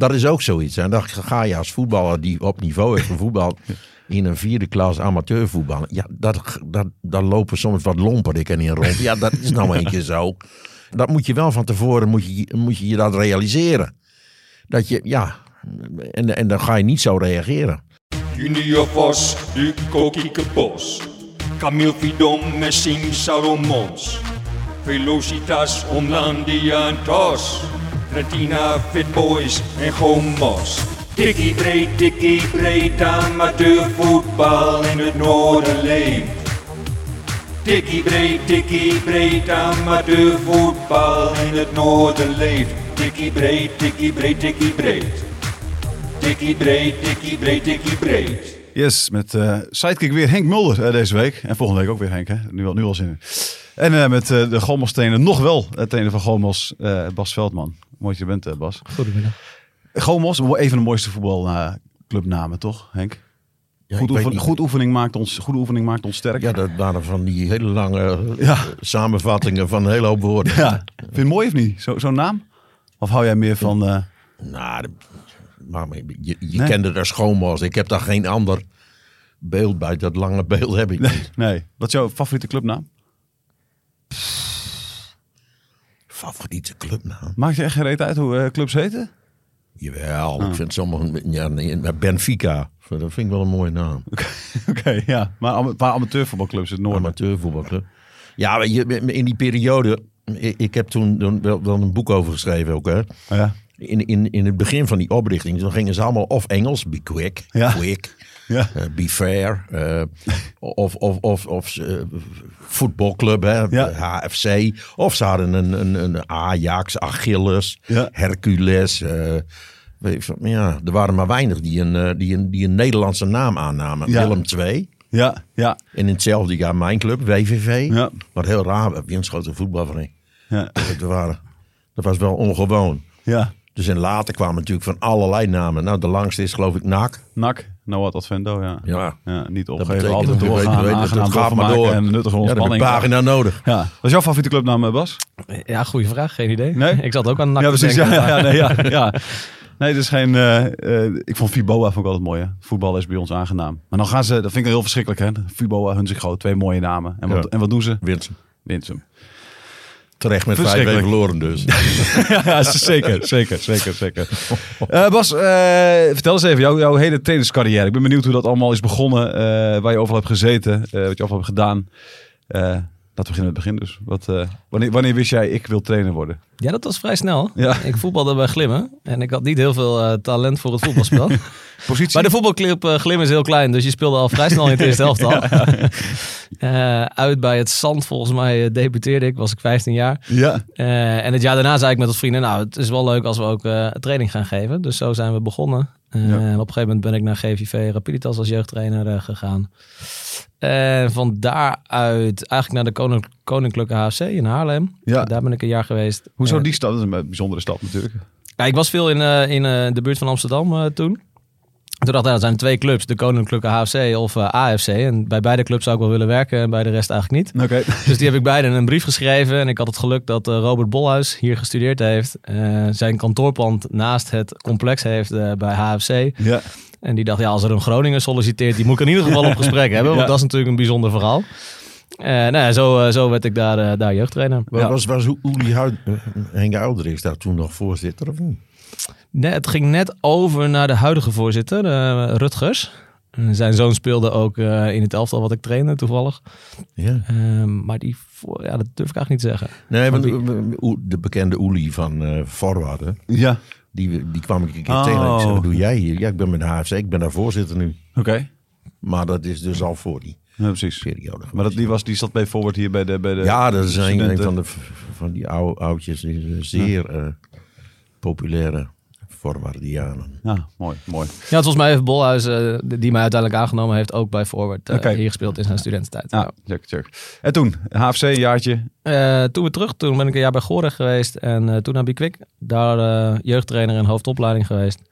Dat is ook zoiets. En dan ga je als voetballer die op niveau heeft voetbal in een vierde klas amateurvoetbal. Ja, dat, dat, dan lopen soms wat lomperdikken in rond. Ja, dat is nou een keer zo. Dat moet je wel van tevoren moet je, moet je, je dat realiseren. Dat je, ja, en, en dan ga je niet zo reageren. Junior Vos, Duco Kiekebos. Camille Vidom, Messing Salomons. Velocitas, Omlandia en Tos. Retina, Fit Boys en Gomos. Tikkie breed, tikkie breed, amateurvoetbal in het noorden leeft. Tikkie breed, tikkie breed, amateurvoetbal in het noorden leeft. Tikkie breed, tikkie breed, tikkie breed. Tikkie breed, tikkie breed, tikkie breed. Yes, met eh sidekick weer Henk Mulder eh, deze week. En volgende week ook weer Henk, hè? Nu al, nu al zin in. En eh, met de Gomos trainer, nog wel trainer van Gomos, Bas Veldman. Mooi dat je bent, eh, Bas. Goedemiddag. Gomos, een van de mooiste voetbalclubnamen, toch, Henk? Ja, goed, oefen- goed oefening maakt ons, goede oefening maakt ons sterk. Ja, dat waren van die hele lange Ja. eh, samenvattingen van een hele hoop woorden. Ja. Vind je het mooi of niet? Zo- Zo'n naam? Of hou jij meer van... eh, Nou, de- maar je, je Nee. kende er schoonwas. Ik heb daar geen ander beeld bij. Dat lange beeld heb ik niet. nee. Wat is jouw favoriete clubnaam? Favoriete clubnaam? Maakt je echt geen reet uit hoe eh, clubs heten? Jawel, ik vind sommige... Ja, nee, maar Benfica, dat vind ik wel een mooie naam. Oké, ja. Maar een paar amateurvoetbalclubs in het noorden. Amateurvoetbalclub. Ja, weet je, in die periode... Ik, heb toen dan wel, een boek over geschreven ook, hè. Ja. In, in, in het begin van die oprichting, dan gingen ze allemaal of Engels, be quick, Ja. quick, Ja. eh, be fair, eh, of, of, of, of eh, voetbalclub, hè, Ja. HFC, of ze hadden een, een, een Ajax, Achilles, Ja. Hercules. ja, er waren maar weinig die een, die een, die een Nederlandse naam aannamen. Ja. Willem II. Ja, ja, En in hetzelfde jaar mijn club, WVV. Ja. Wat heel raar Winschoten voetbalvereniging. ja, Dat, waren, dat was wel ongewoon. ja. Dus en later kwamen natuurlijk van allerlei namen. Nou, de langste is geloof ik NAC. NAC, Noah Advendo, ja. Ja. Ja, niet opgeven, altijd weet- doorgaan, weet- het gaat maar door. en nuttige Ja, dat heb ontspanning. pagina nodig. Ja. Wat is jouw favoriete clubnaam, eh, Bas? Ja, goede vraag. Geen idee. Nee? Ik zat ook aan de Ja, precies. Ja, denken. ja, ja, nee, ja, ja. Nee, dus geen. eh, eh, ik vond Fiboa vond ik altijd mooi. Hè? Voetbal is bij ons aangenaam. Maar dan gaan ze, dat vind ik heel verschrikkelijk. Hè? Fiboa, Hunzigo, twee mooie namen. En wat, Ja. en wat doen ze? Winsum. Winsum. Terecht met Verschrikkelijk. 5-1 verloren dus. ja, zeker, zeker, zeker, zeker. Eh, Bas, eh, vertel eens even jouw, jouw hele trainerscarrière. Ik ben benieuwd hoe dat allemaal is begonnen, eh, waar je overal hebt gezeten, wat je overal hebt gedaan. Laten we beginnen met het begin dus. Wat, eh, wanneer, wanneer wist jij, ik wil trainer worden? Ja, dat was vrij snel. Ja. Ik voetbalde bij Glimmen. En ik had niet heel veel eh, talent voor het voetbalspel. Positie? Maar de voetbalclub eh, Glimmen is heel klein. Dus je speelde al vrij snel in het eerste helft al. Uit bij het Zand volgens mij debuteerde ik. Was ik 15 jaar. Ja, en het jaar daarna zei ik met wat vrienden, nou, het is wel leuk als we ook training gaan geven. Dus zo zijn we begonnen. Eh, Ja. En op een gegeven moment ben ik naar GVV Rapiditas als jeugdtrainer eh, gegaan. En van daaruit eigenlijk naar de Koninklijke HFC in Haarlem. Ja. Daar ben ik een jaar geweest. hoezo Eh, die stad? Dat is een bijzondere stad natuurlijk. ja, ik was veel in, in de buurt van Amsterdam toen. Toen dacht ik, er zijn twee clubs, de Koninklijke HFC of eh, AFC. En bij beide clubs zou ik wel willen werken en bij de rest eigenlijk niet. Oké. Dus die heb ik beide een brief geschreven. En ik had het geluk dat eh, Robert Bolhuis hier gestudeerd heeft. Eh, zijn kantoorpand naast het complex heeft bij HFC. Ja. En die dacht, ja, als er een Groninger solliciteert, die moet ik in ieder geval op gesprek hebben. Want Ja. dat is natuurlijk een bijzonder verhaal. Eh nou ja, zo, zo werd ik daar, daar jeugdtrainer. Ja. Was, was Uli Henk Ouderichs daar toen nog voorzitter of niet? Nee, het ging net over naar de huidige voorzitter, eh, Rutgers. En Zijn zoon speelde ook eh, in het elftal wat ik trainde toevallig. Ja. Ehm, maar die, ja, dat durf ik eigenlijk niet te zeggen. Nee, want de bekende Uli van eh Forwarden, Ja. die, die kwam ik een keer Oh. tegen. En ik zei, wat doe jij hier? Ja, ik ben met de HFC, ik ben daar voorzitter nu. Oké. Maar dat is dus al voor die Ja, precies. periode. Maar dat, die, was, die zat bij Forward hier bij de, bij de ja, dat is een, van, de, van die oude, oudjes, zeer eh, populaire Forwardianen. Ja, mooi, mooi. Ja, het was volgens mij heeft Bolhuis, eh, die mij uiteindelijk aangenomen heeft, ook bij Forward eh, Oké. hier gespeeld in zijn studententijd. Ja, check, check. En toen, HFC, een jaartje. Eh, toen weer terug, toen ben ik een jaar bij Gooreg geweest en eh, toen naar Bikwik. Daar eh, jeugdtrainer en hoofdopleiding geweest.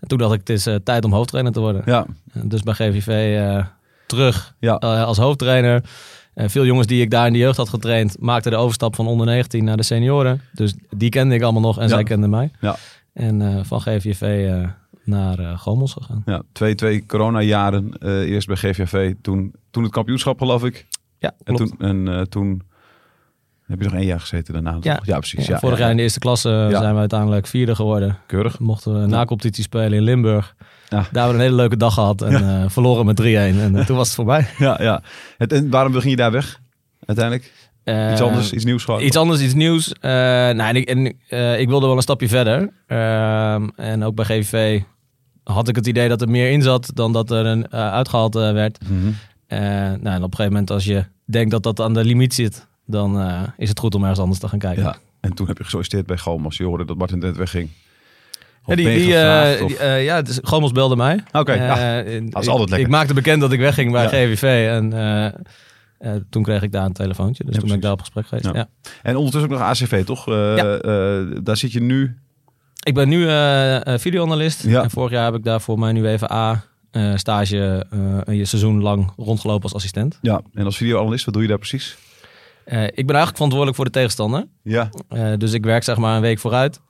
En toen dacht ik, het is tijd om hoofdtrainer te worden. Ja, Dus bij GVV eh, terug Ja. eh, als hoofdtrainer. Veel jongens die ik daar in de jeugd had getraind, maakten de overstap van onder 19 naar de senioren. Dus die kende ik allemaal nog en Ja. zij kenden mij. Ja. En eh, van GVV eh, naar eh Gomels gegaan. Ja, twee, twee coronajaren. eerst bij GVV, toen, toen het kampioenschap geloof ik. Ja, En klopt. toen, en, toen heb je nog één jaar gezeten daarna. Ja. ja precies. Ja, Ja, vorig ja, jaar in de eerste klasse zijn we uiteindelijk vierde geworden. Keurig. Mochten we na competitie spelen in Limburg. Ja. Daar hebben we een hele leuke dag gehad en eh, verloren met 3-1. En eh, toen was het voorbij. Ja, ja. Het, en waarom ging je daar weg uiteindelijk? Iets Eh, anders, iets nieuws gewoon? Iets anders, iets nieuws. Eh, nou, en ik, en, eh, ik wilde wel een stapje verder. Ehm, en ook bij GVV had ik het idee dat er meer in zat dan dat er een, eh, uitgehaald eh, werd. Mhm. Eh, nou, en op een gegeven moment als je denkt dat dat aan de limiet zit, dan eh, is het goed om ergens anders te gaan kijken. Ja. En toen heb je gesolliciteerd bij Galmas. Je hoorde dat Martin net wegging. Ja, die, die, gevraagd, die, eh, ja, het is, Gomels belde mij. Oké, ja. Dat is altijd lekker. Ik maakte bekend dat ik wegging bij Ja. GVV. En toen kreeg ik daar een telefoontje. Dus Ja, toen ben ik daar op gesprek geweest. Ja. Ja. En ondertussen ook nog ACV, toch? Ja. eh, daar zit je nu. Ik ben nu videoanalist. Ja. En vorig jaar heb ik daar voor mijn UEFA A stage een seizoen lang rondgelopen als assistent. Ja. En als videoanalist, wat doe je daar precies? Eh, ik ben eigenlijk verantwoordelijk voor de tegenstander. Ja. Eh, dus ik werk zeg maar een week vooruit.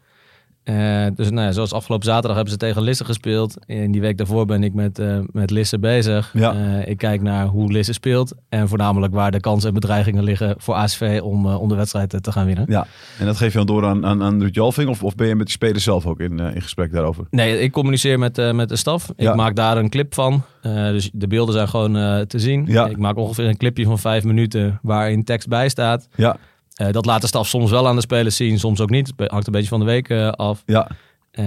Eh, dus nou ja, zoals afgelopen zaterdag hebben ze tegen Lisse gespeeld. In die week daarvoor ben ik met, eh, met Lisse bezig. Ja. Eh, ik kijk naar hoe Lisse speelt. En voornamelijk waar de kansen en bedreigingen liggen voor ASV om, om de wedstrijd te gaan winnen. ja. En dat geef je dan door aan, aan, aan Ruud Jalving? Of, of ben je met de spelers zelf ook in, in gesprek daarover? Nee, ik communiceer met, met de staf. Ja. Ik maak daar een clip van. Dus de beelden zijn gewoon te zien. Ja. Ik maak ongeveer een clipje van vijf minuten waarin tekst bij staat. Ja. Eh, dat laat de staf soms wel aan de spelers zien, soms ook niet. Het hangt een beetje van de week eh, af. Ja. Eh,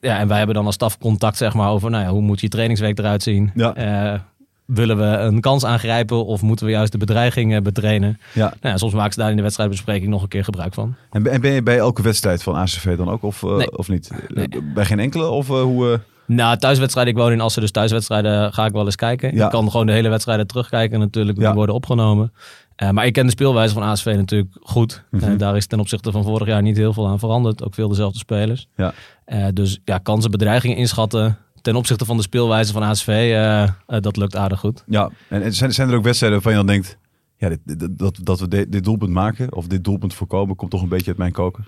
ja, en wij hebben dan als staf contact zeg maar, over nou ja, hoe moet je trainingsweek eruit zien. Ja. Willen we een kans aangrijpen of moeten we juist de bedreigingen betrainen? ja. Nou ja, soms maken ze daar in de wedstrijdbespreking nog een keer gebruik van. En, ben- en ben je bij elke wedstrijd van ACV dan ook? Of, Nee. of niet? Nee. Bij geen enkele? Of hoe... Nou, thuiswedstrijden, ik woon in Assen, dus thuiswedstrijden ga ik wel eens kijken. Ja. Ik kan gewoon de hele wedstrijden terugkijken natuurlijk, die Ja. worden opgenomen. Eh, maar ik ken de speelwijze van ASV natuurlijk goed. Mhm. Eh, daar is ten opzichte van vorig jaar niet heel veel aan veranderd. Ook veel dezelfde spelers. Ja. Eh, dus ja, kansen, bedreigingen inschatten ten opzichte van de speelwijze van ASV, dat lukt aardig goed. Ja, en, zijn, zijn er ook wedstrijden waarvan je dan denkt... Ja, dit, dit- dat, dat we dit, dit doelpunt maken of dit doelpunt voorkomen... komt toch een beetje uit mijn koken?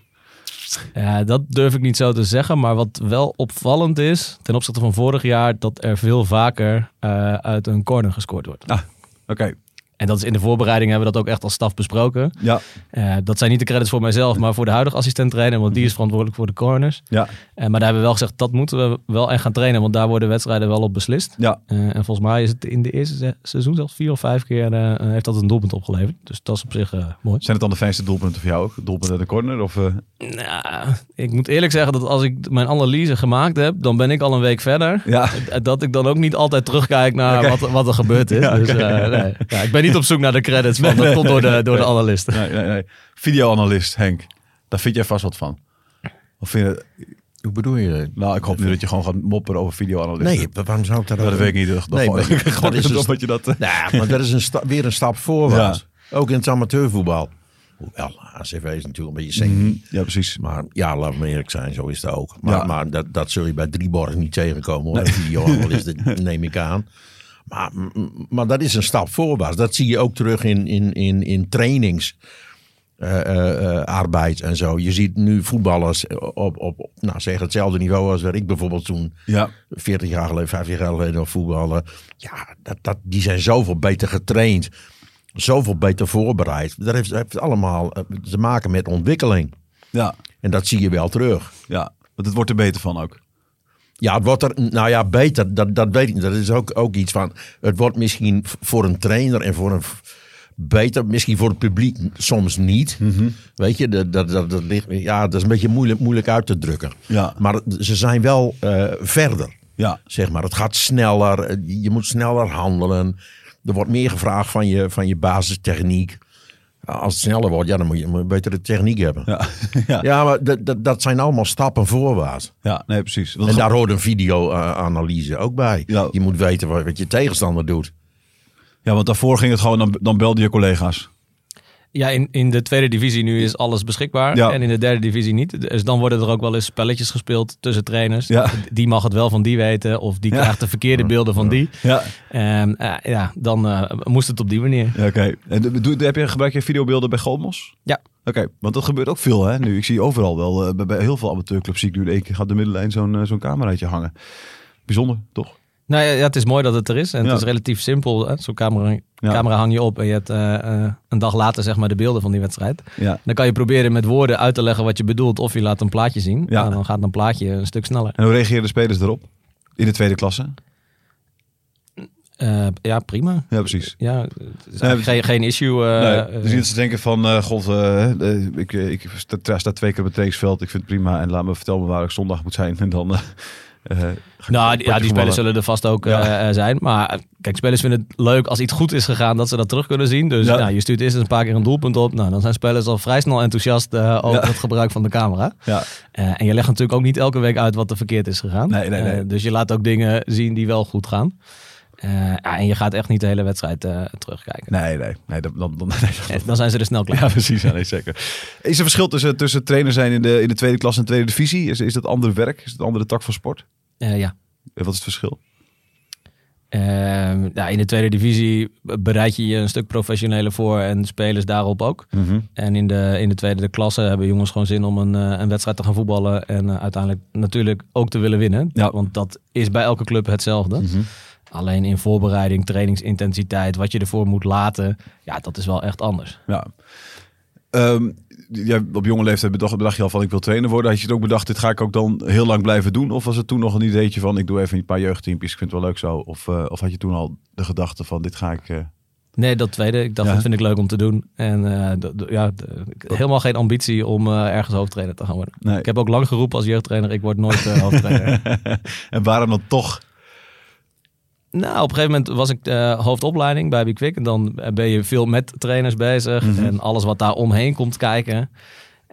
Ja, dat durf ik niet zo te zeggen. Maar wat wel opvallend is, ten opzichte van vorig jaar, dat er veel vaker uit een corner gescoord wordt. Oké, En dat is in de voorbereiding hebben we dat ook echt als staf besproken. ja, Eh, dat zijn niet de credits voor mijzelf, maar voor de huidige assistent-trainer, want die is verantwoordelijk voor de corners. ja, Eh, maar daar hebben we wel gezegd, dat moeten we wel echt gaan trainen, want daar worden wedstrijden wel op beslist. ja. Eh, en volgens mij is het in de eerste se- seizoen zelfs vier of vijf keer heeft dat een doelpunt opgeleverd. Dus dat is op zich mooi. Zijn het dan de fijnste doelpunten voor jou ook? Doelpunten uit de corner? Of, Nou, ik moet eerlijk zeggen dat als ik mijn analyse gemaakt heb, dan ben ik al een week verder. ja, Dat ik dan ook niet altijd terugkijk naar wat, wat er gebeurd is. Ja, dus, nee. ja, ik ben niet op zoek naar de credits, want dat komt door de, door de analisten. nee, nee, nee. Videoanalist, Henk. Daar vind jij vast wat van. Of vind je, Hoe bedoel je dat? nou, ik hoop nu dat je gewoon gaat mopperen over videoanalist. Nee, waarom zou ik dat dat weet ik niet. Dat, Nee, dat, maar gewoon, dat is dus- wat je dat... eh, Nou, maar dat is een sta- weer een stap voorwaarts. Ook in het amateurvoetbal. Hoewel, ACV is natuurlijk een beetje semi. mhm, Ja, precies. Maar ja, laten we eerlijk zijn, zo is het ook. Maar, Ja. maar dat, dat zul je bij Drieborg niet tegenkomen hoor. Videoanalist, dat neem ik aan. Maar, maar dat is een stap voorwaarts. Dat zie je ook terug in, in, in, in trainings. eh, arbeid en zo. Je ziet nu voetballers op, op nou, zeg hetzelfde niveau als waar ik bijvoorbeeld toen Ja, 40 jaar geleden, 50 jaar geleden nog voetballen. Ja, dat, dat, die zijn zoveel beter getraind. Zoveel beter voorbereid. Dat heeft, heeft allemaal te maken met ontwikkeling. ja, En dat zie je wel terug. ja. Want het wordt er beter van ook. Ja, het wordt er, nou ja, beter, dat, dat weet ik niet. Dat is ook, ook iets van, het wordt misschien voor een trainer en voor een, beter, misschien voor het publiek soms niet. Weet je, dat, dat, dat, dat ligt, ja, dat is een beetje moeilijk, moeilijk uit te drukken. Ja, Maar ze zijn wel eh, verder. ja, zeg maar. Het gaat sneller, eh, je moet sneller handelen. Er wordt meer gevraagd van je, van je basistechniek. Als het sneller wordt, ja, dan moet je een betere techniek hebben. ja, ja, Ja, maar dat, zijn allemaal stappen voorwaarts. ja, nee, precies. En daar hoort een video-analyse ook bij. Ja. Je moet weten wat, wat je tegenstander doet. Ja, want daarvoor ging het gewoon, dan, dan belde je collega's. Ja, in, in de tweede divisie nu is alles beschikbaar. Ja. En in de derde divisie niet. Dus dan worden er ook wel eens spelletjes gespeeld tussen trainers. Ja. Die mag het wel van die weten. Of die krijgt de verkeerde beelden van die. Ja, En ja, dan eh, moest het op die manier. ja oké. En doe- doe- heb je, gebruik je videobeelden bij Golmos? Ja. Oké, want dat gebeurt ook veel hè nu. Ik zie overal wel, eh, bij, bij heel veel amateurclubs zie ik nu in één keer gaat de middenlijn zo'n eh, zo'n cameraatje hangen. Bijzonder, toch? Nou ja, het is mooi dat het er is. En het is relatief simpel. Zo'n camera, camera hang je op en je hebt eh, eh, een dag later zeg maar de beelden van die wedstrijd. Ja. Dan kan je proberen met woorden uit te leggen wat je bedoelt. Of je laat een plaatje zien. Ja. Nou, dan gaat een plaatje een stuk sneller. En hoe reageren de spelers erop? In de tweede klasse? Eh, ja, prima. Ja, precies. Ja, het is eigenlijk geen, geen issue. eh, nee, dus niet dat ze denken van, god, ik, ik sta, sta twee keer op het trainingsveld, ik vind het prima en laat me vertellen waar ik zondag moet zijn en dan... eh, Nou, die- ja, die spelers zullen er vast ook Ja. eh, eh, zijn. Maar kijk, spelers vinden het leuk als iets goed is gegaan, dat ze dat terug kunnen zien. Dus Ja. nou, je stuurt eerst eens een paar keer een doelpunt op. Nou, dan zijn spelers al vrij snel enthousiast over Ja. het gebruik van de camera. Ja, en je legt natuurlijk ook niet elke week uit wat er verkeerd is gegaan. Nee, nee, nee. Dus je laat ook dingen zien die wel goed gaan. Eh, ja, en je gaat echt niet de hele wedstrijd eh, terugkijken. nee, nee, nee, dan, dan, dan, nee, dat- Dan zijn ze er snel klaar. Ja, precies. Ja, nee, zeker. Is er verschil tussen, tussen trainer zijn in de, in de tweede klas en tweede divisie? Is, is dat ander werk? Is dat een andere tak van sport? Eh, ja. En Wat is het verschil? Ja, in de tweede divisie bereid je je een stuk professioneler voor en spelers daarop ook. En in de, in de tweede klasse hebben jongens gewoon zin om een, een wedstrijd te gaan voetballen. En uiteindelijk natuurlijk ook te willen winnen. Ja. Want dat is bij elke club hetzelfde. Alleen in voorbereiding, trainingsintensiteit, wat je ervoor moet laten. Ja, dat is wel echt anders. Ja. Ehm, jij, op jonge leeftijd bedacht, bedacht je al van ik wil trainer worden. Had je het ook bedacht, dit ga ik ook dan heel lang blijven doen? Of was het toen nog een ideetje van ik doe even een paar jeugdteampjes, ik vind het wel leuk zo? Of, eh, of had je toen al de gedachte van dit ga ik... eh, Nee, dat tweede. Ik dacht, Ja. dat vind ik leuk om te doen. En d- ja, ik- helemaal geen ambitie om ergens hoofdtrainer te gaan worden. Nee. Ik heb ook lang geroepen als jeugdtrainer, ik word nooit hoofdtrainer. en waarom dan toch? Nou, op een gegeven moment was ik eh, hoofdopleiding bij Bikwik. En dan ben je veel met trainers bezig. Mhm. En alles wat daar omheen komt kijken.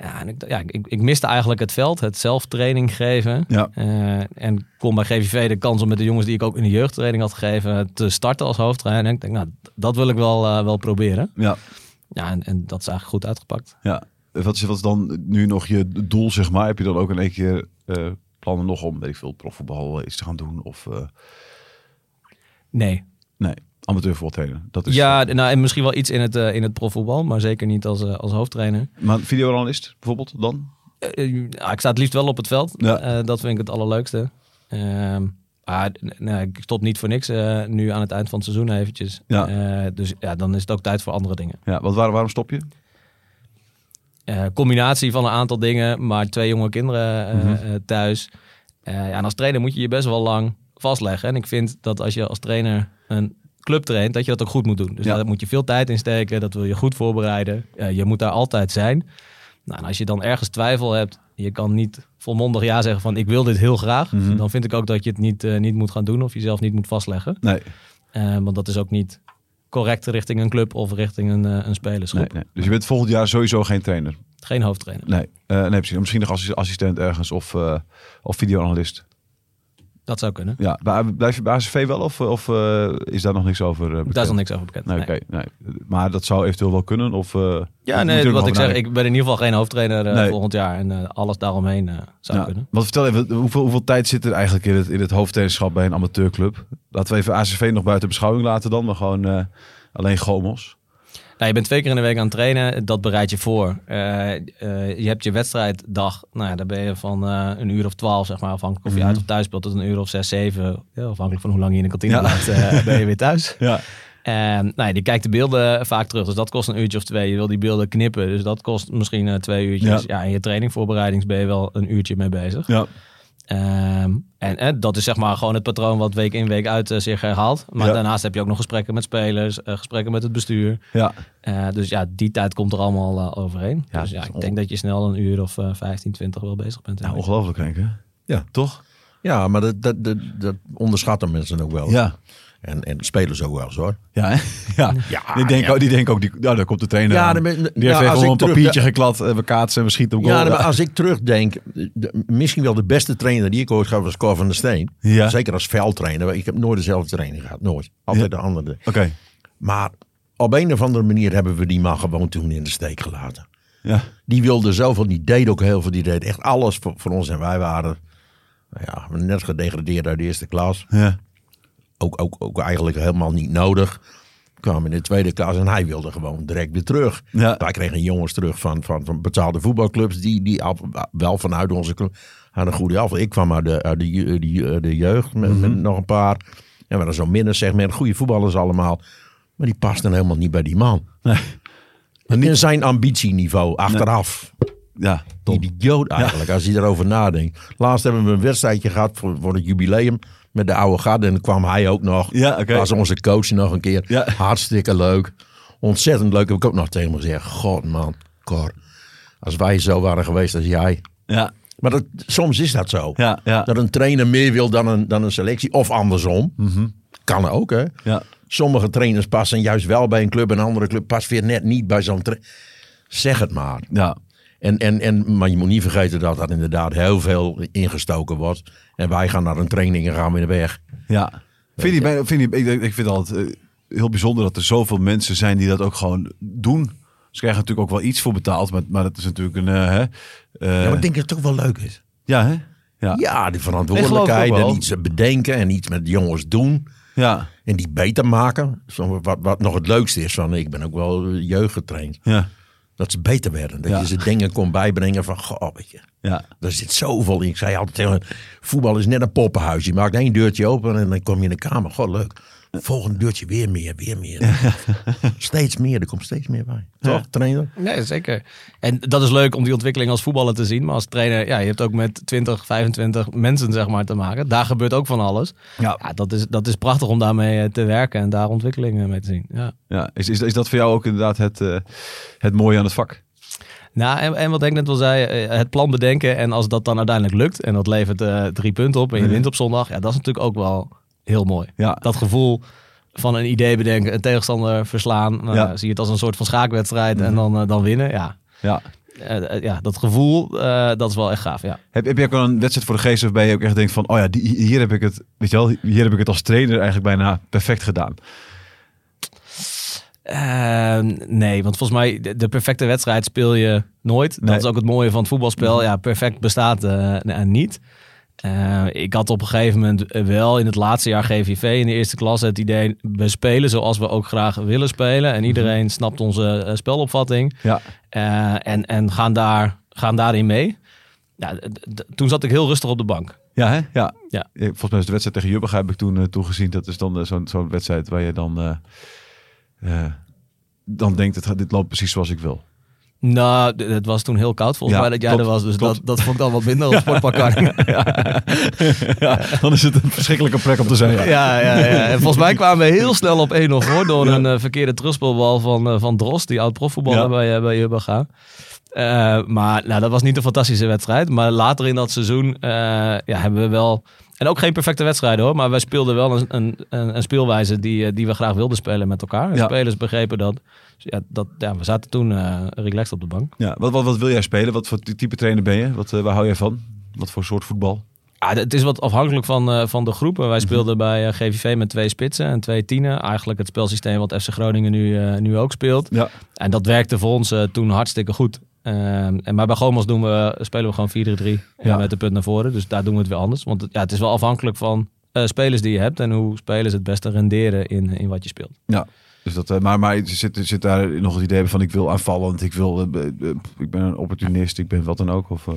Ja, en ik, ja, ik, ik miste eigenlijk het veld, het zelf training geven. Ja. Eh, en kon bij GVV de kans om met de jongens die ik ook in de jeugdtraining had gegeven... te starten als hoofdtrainer. En ik denk, nou, dat wil ik wel, eh, wel proberen. Ja, Ja, en, en dat is eigenlijk goed uitgepakt. ja. Wat is, wat is dan nu nog je doel, zeg maar? Heb je dan ook in één keer eh, plannen nog om, weet ik veel, profvoetbal iets te gaan doen? Of eh, Nee. nee, amateurvoetbaltrainer? Dat is, Ja, nou, en misschien wel iets in het, eh, in het profvoetbal, maar zeker niet als, eh, als hoofdtrainer. Maar videoanalist bijvoorbeeld dan? Eh, ik sta het liefst wel op het veld. Ja. Dat vind ik het allerleukste. Ehm, maar n- nee, ik stop niet voor niks nu aan het eind van het seizoen eventjes. Ja. Dus ja, dan is het ook tijd voor andere dingen. Ja, wat, waar, waarom stop je? Eh, combinatie van een aantal dingen, maar twee jonge kinderen Mhm. thuis. Ja, en als trainer moet je je best wel lang vastleggen. En ik vind dat als je als trainer een club traint, dat je dat ook goed moet doen. Dus Ja. daar moet je veel tijd in steken. Dat wil je goed voorbereiden. Je moet daar altijd zijn. Nou, en als je dan ergens twijfel hebt, je kan niet volmondig ja zeggen van ik wil dit heel graag. Mhm. Dan vind ik ook dat je het niet, eh, niet moet gaan doen of jezelf niet moet vastleggen. Nee, Eh, want dat is ook niet correct richting een club of richting een, eh, een spelersgroep. nee, nee. Dus je bent volgend jaar sowieso geen trainer? Geen hoofdtrainer. Nee, nee precies. Misschien nog assi- assistent ergens of, of videoanalist. Dat zou kunnen. Ja, bij- blijf je bij ACV wel of, of eh, is daar nog niks over eh, bekend? Daar is nog niks over bekend. Nee, Nee. Maar dat zou eventueel wel kunnen? Of, eh, Ja, nee, wat ik zeg, ik ben in ieder geval geen hoofdtrainer eh, Nee. volgend jaar. En eh, alles daaromheen eh, zou Ja. kunnen. Want vertel even, hoeveel, hoeveel tijd zit er eigenlijk in het, in het hoofdtrainerschap bij een amateurclub? Laten we even ACV nog buiten beschouwing laten dan, maar gewoon eh, alleen Gomos. Nou, je bent twee keer in de week aan het trainen. Dat bereid je voor. Eh, eh, je hebt je wedstrijddag. Nou ja, daar ben je van eh, een uur of twaalf, zeg maar. Afhankelijk of je Mhm. uit of thuis speelt tot een uur of zes, zeven. Ja, afhankelijk van hoe lang je in de kantine Ja. blijft, eh, ben je weer thuis. Ja. En nou ja, die kijkt de beelden vaak terug. Dus dat kost een uurtje of twee. Je wil die beelden knippen. Dus dat kost misschien twee uurtjes. Ja. Ja. en je trainingvoorbereidings ben je wel een uurtje mee bezig. Ja. Ehm, en eh, dat is zeg maar gewoon het patroon wat week in week uit eh, zich herhaalt. Maar Ja. daarnaast heb je ook nog gesprekken met spelers, eh, gesprekken met het bestuur. Ja. Eh, dus ja, die tijd komt er allemaal overheen. Ja, dus ja, ik denk dat je snel een uur of eh 15, 20 wel bezig bent. Nou, ongelooflijk denk ik. hè? Ja. Toch? Ja, maar dat, dat, dat, dat onderschatten mensen ook wel. Ja. En, en spelers ook wel eens hoor. Ja, hè? ja. Ja, die denken ja. ook, die denken ook die, nou, daar komt de trainer Ja, dan Die ja, heeft gewoon een terug- papiertje geklad, en we kaatsen en we schieten op goal. Ja, maar als ik terugdenk, de, misschien wel de beste trainer die ik ooit gehad was Cor van der Steen. Ja. Zeker als veldtrainer. Ik heb nooit dezelfde training gehad, nooit. Altijd de andere. Oké. Maar op een of andere manier hebben we die man gewoon toen in de steek gelaten. Ja. Die wilde zoveel, die deed ook heel veel. Die deed echt alles voor, voor ons. En wij waren nou ja, net gedegradeerd uit de eerste klas. Ja. Ook, ook, ook eigenlijk helemaal niet nodig. kwam in de tweede klas en hij wilde gewoon direct weer terug. Ja. Wij kregen jongens terug van, van, van betaalde voetbalclubs die, die wel vanuit onze club hadden een goede af. Ik kwam uit de, uit de, de jeugd met, met nog een paar. En we hadden zo'n middensegment, goede voetballers allemaal. Maar die pasten helemaal niet bij die man. Nee. In zijn ambitieniveau, achteraf. Ja, Tom. Idioot eigenlijk, als je erover nadenkt. Laatst hebben we een wedstrijdje gehad voor, voor het jubileum met de oude garde. En dan kwam hij ook nog. Ja. Was onze coach nog een keer. Ja. Hartstikke leuk. Ontzettend leuk. Heb ik ook nog tegen hem gezegd. God man, Cor. Als wij zo waren geweest als jij. Ja, Maar dat, soms is dat zo. ja, ja. Dat een trainer meer wil dan een, dan een selectie. Of andersom. Mhm. Kan ook hè. ja. Sommige trainers passen juist wel bij een club. En een andere club past weer net niet bij zo'n trainer. Zeg het maar. ja. En, en, en, maar je moet niet vergeten dat dat inderdaad heel veel ingestoken wordt. En wij gaan naar een training en gaan weer weg. Ja. Vind je, bij- vind je, ik, ik vind het altijd eh, heel bijzonder dat er zoveel mensen zijn die dat ook gewoon doen. Ze krijgen natuurlijk ook wel iets voor betaald, maar, maar dat is natuurlijk een... eh, hè, eh, ja, maar ik denk dat het toch wel leuk is. ja, hè? Ja. Ja, die Ik verantwoordelijkheid en iets bedenken en iets met de jongens doen. Ja. En die beter maken. Zo, Wat, wat nog het leukste is van, ik ben ook wel jeugd getraind. Ja. Dat ze beter werden. Dat Ja. je ze dingen kon bijbrengen van, goh, weet je. Ja. Daar zit zoveel in. Ik zei altijd tegen voetbal is net een poppenhuis. Je maakt één deurtje open en dan kom je in de kamer. God, leuk. Volgende deurtje weer meer, weer meer. steeds meer, er komt steeds meer bij. Toch, trainer? Nee, zeker. En dat is leuk om die ontwikkeling als voetballer te zien. Maar als trainer, ja, je hebt ook met 20, 25 mensen zeg maar te maken. Daar gebeurt ook van alles. Ja. Ja, dat, is, dat is prachtig om daarmee eh, te werken en daar ontwikkelingen mee te zien. Ja. ja. Is, is, is dat voor jou ook inderdaad het, eh, het mooie aan het vak? Nou, en, en wat ik net al zei, eh, het plan bedenken. En als dat dan uiteindelijk lukt en dat levert eh, drie punten op en je wint op zondag. Ja, dat is natuurlijk ook wel heel mooi. Ja. Dat gevoel van een idee bedenken, een tegenstander verslaan. Ja. Mhm. Zie je het als een soort van schaakwedstrijd en dan, eh, dan winnen. Ja. Ja. Eh, eh, ja, dat gevoel, eh, dat is wel echt gaaf, ja. Heb, heb je ook wel een wedstrijd voor de geest waarbij je ook echt denkt van... Oh ja, die, hier heb ik het, weet je wel, hier heb ik het als trainer eigenlijk bijna perfect gedaan. Eh, nee, want volgens mij de, de perfecte wedstrijd speel je nooit. Nee. Dat is ook het mooie van het voetbalspel. Ja, perfect bestaat eh, eh, niet. Eh, ik had op een gegeven moment wel in het laatste jaar GVV in de eerste klasse het idee... we spelen zoals we ook graag willen spelen. En iedereen snapt onze eh, spelopvatting. Ja. Eh, en en gaan, daar, gaan daarin mee. Ja, toen zat ik heel rustig op de bank. Ja, hè? Ja. Ja. Eh, Volgens mij is de wedstrijd tegen Jubbega heb ik toen eh, toegezien. Dat is dan eh, zo'n zo'n wedstrijd waar je dan... eh, eh, dan denkt, het, dit loopt precies zoals ik wil. Nou, het was toen heel koud volgens Ja, mij dat jij klopt, er was. Dus klopt. dat, dat vond ik dan wat minder op Sportpark Arnhem. ja, dan is het een verschrikkelijke plek om te zijn. Ja. Ja, ja. En volgens mij kwamen we heel snel op 1-0 voor door een eh, verkeerde terugspeelbal van, eh, van Drost, die oud-profvoetballer Ja. bij, uh, bij maar nou, dat was niet een fantastische wedstrijd. Maar later in dat seizoen ja, hebben we wel... En ook geen perfecte wedstrijden hoor. Maar wij speelden wel een, een, een, speelwijze die, eh, die we graag wilden spelen met elkaar. En Ja. spelers begrepen dat. Dus ja, dat ja, we zaten toen eh relaxed op de bank. Ja, wat, wat, wat wil jij spelen? Wat voor type trainer ben je? Wat, eh, waar hou jij van? Wat voor soort voetbal? Ja, het is wat afhankelijk van, van de groepen. Mhm. Wij speelden bij GVV met twee spitsen en twee tienen. Eigenlijk het spelsysteem wat FC Groningen nu, nu ook speelt. Ja. En dat werkte voor ons toen hartstikke goed. Ehm, en maar bij Gomos doen we, spelen we gewoon 4-3-3 eh, Ja. met de punt naar voren. Dus daar doen we het weer anders. Want het- ja, het is wel afhankelijk van eh, spelers die je hebt en hoe spelers het beste renderen in, in wat je speelt. Ja. Dus dat, eh, maar maar zit, zit daar nog het idee van ik wil aanvallend, ik, wil, eh, ik ben een opportunist, ik ben wat dan ook? Of,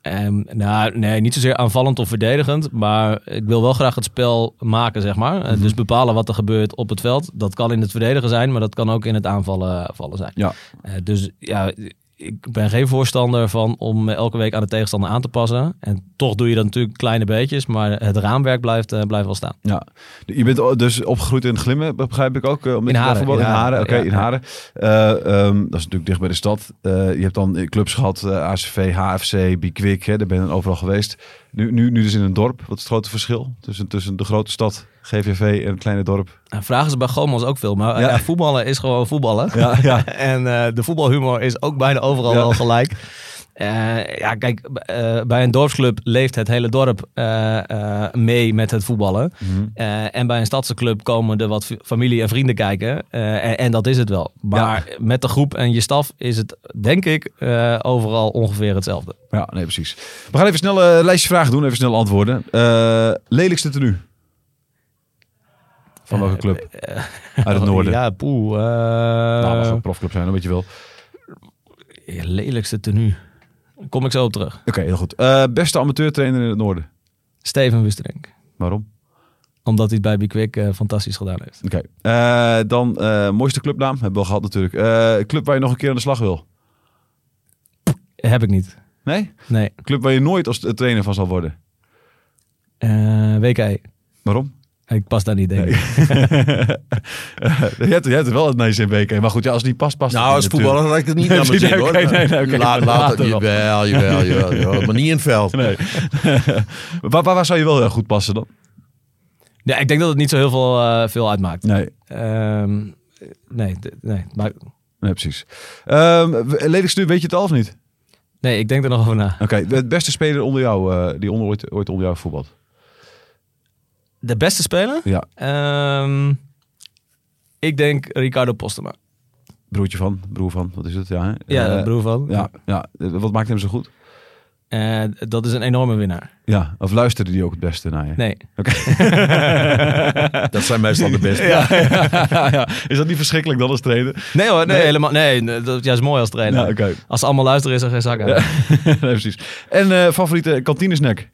Ehm, nou, nee, niet zozeer aanvallend of verdedigend. Maar ik wil wel graag het spel maken, zeg maar. Eh, Dus bepalen wat er gebeurt op het veld. Dat kan in het verdedigen zijn, maar dat kan ook in het aanvallen vallen zijn. Ja. Dus ja, ik ben geen voorstander van om elke week aan de tegenstander aan te passen. En toch doe je dat natuurlijk kleine beetjes. Maar het raamwerk blijft, eh, blijft wel staan. Ja, je bent dus opgegroeid in Glimmen, begrijp ik ook. eh, omdat In Haren, in Haren, oké, ja, in. Haren. Eh, ehm, dat is natuurlijk dicht bij de stad. Je hebt dan clubs gehad, eh, ACV, HFC, Bikwik, hè, daar ben je overal geweest. Nu, nu, nu dus in een dorp. Wat is het grote verschil tussen, tussen de grote stad, GVV en het kleine dorp? Nou, vragen ze bij Gomos ook veel. Maar Ja. ja, voetballen is gewoon voetballen. Ja, ja. en eh, de voetbalhumor is ook bijna overal wel gelijk. Eh, ja, kijk, eh, bij een dorpsclub leeft het hele dorp mee met het voetballen. Mhm. En bij een stadse club komen er wat familie en vrienden kijken. En, en dat is het wel. Maar met de groep en je staf is het, denk ik, overal ongeveer hetzelfde. Ja, nee, precies. We gaan even snel een lijstje vragen doen, even snel antwoorden. Lelijkste tenue? Van welke club? Uit het noorden. Ja, poeh. eh, nou, mag een profclub zijn, weet je wel. lelijkste tenue. Kom ik zo op terug. Oké, heel goed. Eh, beste amateurtrainer in het noorden. Steven Wusterink. Waarom? Omdat hij het bij Bikwik eh fantastisch gedaan heeft. Oké. Eh, dan eh, mooiste clubnaam. Hebben we al gehad natuurlijk. Eh, club waar je nog een keer aan de slag wil. Heb ik niet. Nee? Nee. Club waar je nooit als trainer van zal worden. Eh WKE. Waarom? Ik pas daar niet, denk ik. je, hebt, je hebt er wel het nice in BK. Maar goed, ja, als die past, past het Nou, als voetballer had ik het niet naar mijn Nee, zin, hoor. nee, nee, oké. Laat, laat het, jawel, jawel, jawel, jawel, maar niet in het veld. Nee. waar, waar, waar zou je wel heel goed passen dan? Ja, ik denk dat het niet zo heel veel, eh, veel uitmaakt. Nee, Ehm, nee, nee, maar, nee precies. Um, weet je het al of niet? nee, ik denk er nog over na. Oké, de beste speler onder jou, eh, die onder, ooit, ooit onder jou voetbalt. De beste speler? Ja, Ehm, ik denk Ricardo Postema. broertje van, broer van, wat is het? Ja, hè? Ja, Eh, broer van. Ja, ja, wat maakt hem zo goed? Eh, dat is een enorme winnaar. Ja, of luisterde die ook het beste naar je? Nee. Dat zijn meestal de beste. Ja, ja, ja. Is dat niet verschrikkelijk dan als trainer? Nee hoor, nee, Nee. helemaal. Nee, nee, dat is juist mooi als trainer. Ja, oké. Als ze allemaal luisteren is er geen zak aan. nee, precies. En eh, favoriete kantinesnack?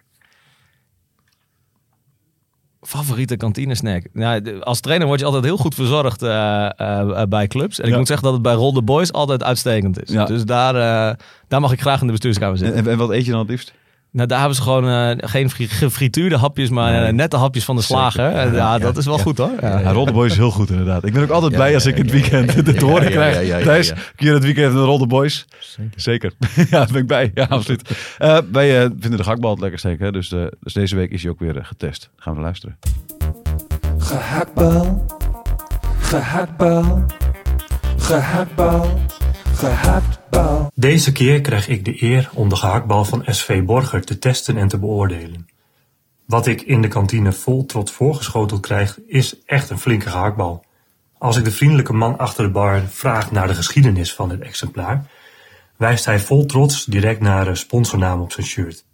Favoriete kantinesnack? Nou, als trainer word je altijd heel goed verzorgd eh, eh, eh, bij clubs. En ik moet zeggen dat het bij Roll the Boys altijd uitstekend is. Ja. Dus daar, daar mag ik graag in de bestuurskamer En, zitten. en, en wat eet je dan het liefst? Nou, daar hebben ze gewoon eh, geen fri- gefrituurde hapjes, maar Nee. eh, nette hapjes van de slager. Ja, dat is wel goed hoor. Ja. Is heel goed inderdaad. Ik ben ook altijd Ja, blij ja, als ik het weekend ja, de ja, te horen ja, krijg. ja, ja, ja, Thijs, ja. kun je het weekend een Rolde Boys? Zeker. ja, daar ben ik bij. Ja, absoluut. Eh, wij eh, vinden de gehaktbal het lekker steken. hè. Dus, eh, dus deze week is hij ook weer getest. Gaan we naar luisteren. Gehaktbal, gehaktbal, gehaktbal, gehaktbal. Deze keer krijg ik de eer om de gehaktbal van SV Borger te testen en te beoordelen. Wat ik in de kantine vol trots voorgeschoteld krijg, is echt een flinke gehaktbal. Als ik de vriendelijke man achter de bar vraag naar de geschiedenis van dit exemplaar, wijst hij vol trots direct naar de sponsornaam op zijn shirt.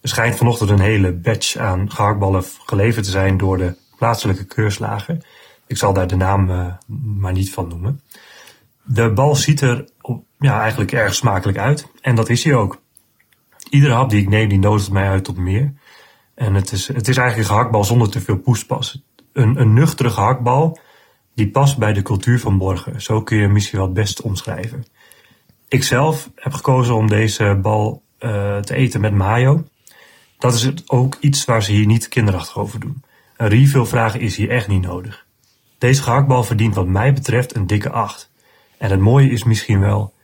Er schijnt vanochtend een hele batch aan gehaktballen geleverd te zijn door de plaatselijke keurslager. Ik zal daar de naam eh, maar niet van noemen. De bal ziet er ja, eigenlijk erg smakelijk uit. En dat is hij ook. Iedere hap die ik neem, die nodigt mij uit tot meer. En het is, het is eigenlijk een gehaktbal zonder te veel poespas. Een, een nuchtere gehaktbal die past bij de cultuur van Borgen. Zo kun je hem misschien wel het beste omschrijven. Ik zelf heb gekozen om deze bal eh, te eten met mayo. Dat is ook iets waar ze hier niet kinderachtig over doen. Een refill vragen is hier echt niet nodig. Deze gehaktbal verdient wat mij betreft een dikke 8. En het mooie is misschien wel,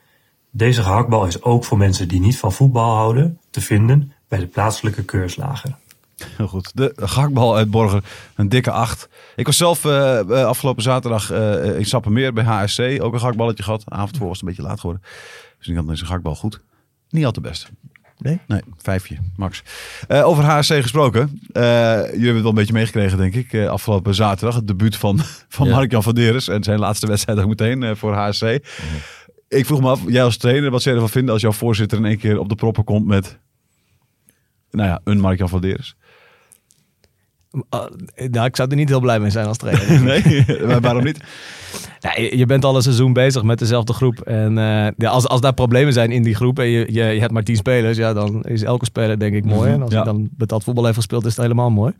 deze gehaktbal is ook voor mensen die niet van voetbal houden te vinden bij de plaatselijke keurslager. Heel goed. De gehaktbal uit Borger, een dikke 8. Ik was zelf eh, eh, afgelopen zaterdag eh, in Sappemeer bij HSC. Ook een gehaktballetje gehad. Avond voor was het een beetje laat geworden. Dus ik had deze gehaktbal goed. Niet al te best. Nee? Nee, vijfje, max. Eh, over HSC gesproken. Eh, jullie hebben het wel een beetje meegekregen, denk ik. eh, afgelopen zaterdag. Het debuut van, van Ja. Mark-Jan van Deres. En zijn laatste wedstrijd ook meteen voor HSC. Ik vroeg me af, jij als trainer, wat zou je ervan vinden als jouw voorzitter in één keer op de proppen komt met... Nou ja, een Mark-Jan van Deres. Ah, nou, ik zou er niet heel blij mee zijn als trainer. Nee, maar waarom niet? Ja, je, bent al een seizoen bezig met dezelfde groep. En eh, ja, als, als daar problemen zijn in die groep en je, je, je hebt maar tien spelers, ja, dan is elke speler denk ik mooi. En als Ja. je dan betaald voetbal heeft gespeeld, is het helemaal mooi.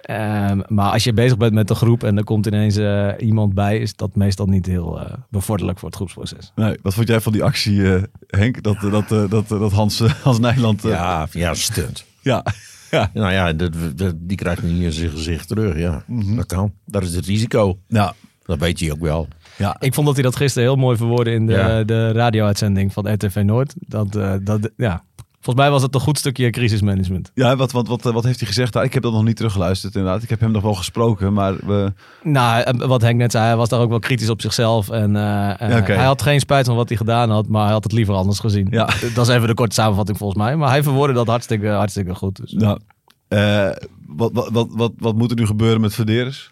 Ehm, maar als je bezig bent met de groep en er komt ineens eh, iemand bij, is dat meestal niet heel eh, bevorderlijk voor het groepsproces. Nee, wat vond jij van die actie, eh, Henk? Dat, dat, dat, dat, dat Hans, eh, Hans Nijland... eh, Ja, ja, stunt. ja. Ja. Nou ja, dat, dat- die krijgt nu in zijn gezicht terug. Ja, dat kan. Dat is het risico. Ja. Dat weet hij ook wel. Ja. Ik vond dat hij dat gisteren heel mooi verwoordde in de, Ja. de radio-uitzending van RTV Noord. Dat, eh, dat, ja. Volgens mij was het een goed stukje crisismanagement. Ja, wat, wat, wat, wat heeft hij gezegd? daar? Ik heb dat nog niet teruggeluisterd inderdaad. Ik heb hem nog wel gesproken, maar we... Nou, eh, wat Henk net zei, hij was daar ook wel kritisch op zichzelf. En eh, eh, Ja, hij had geen spijt van wat hij gedaan had, maar hij had het liever anders gezien. Ja. Dat is even de korte samenvatting volgens mij. Maar hij verwoordde dat hartstikke, hartstikke goed. Dus. Nou, eh, wat, wat, wat, wat, wat moet er nu gebeuren met Verderes?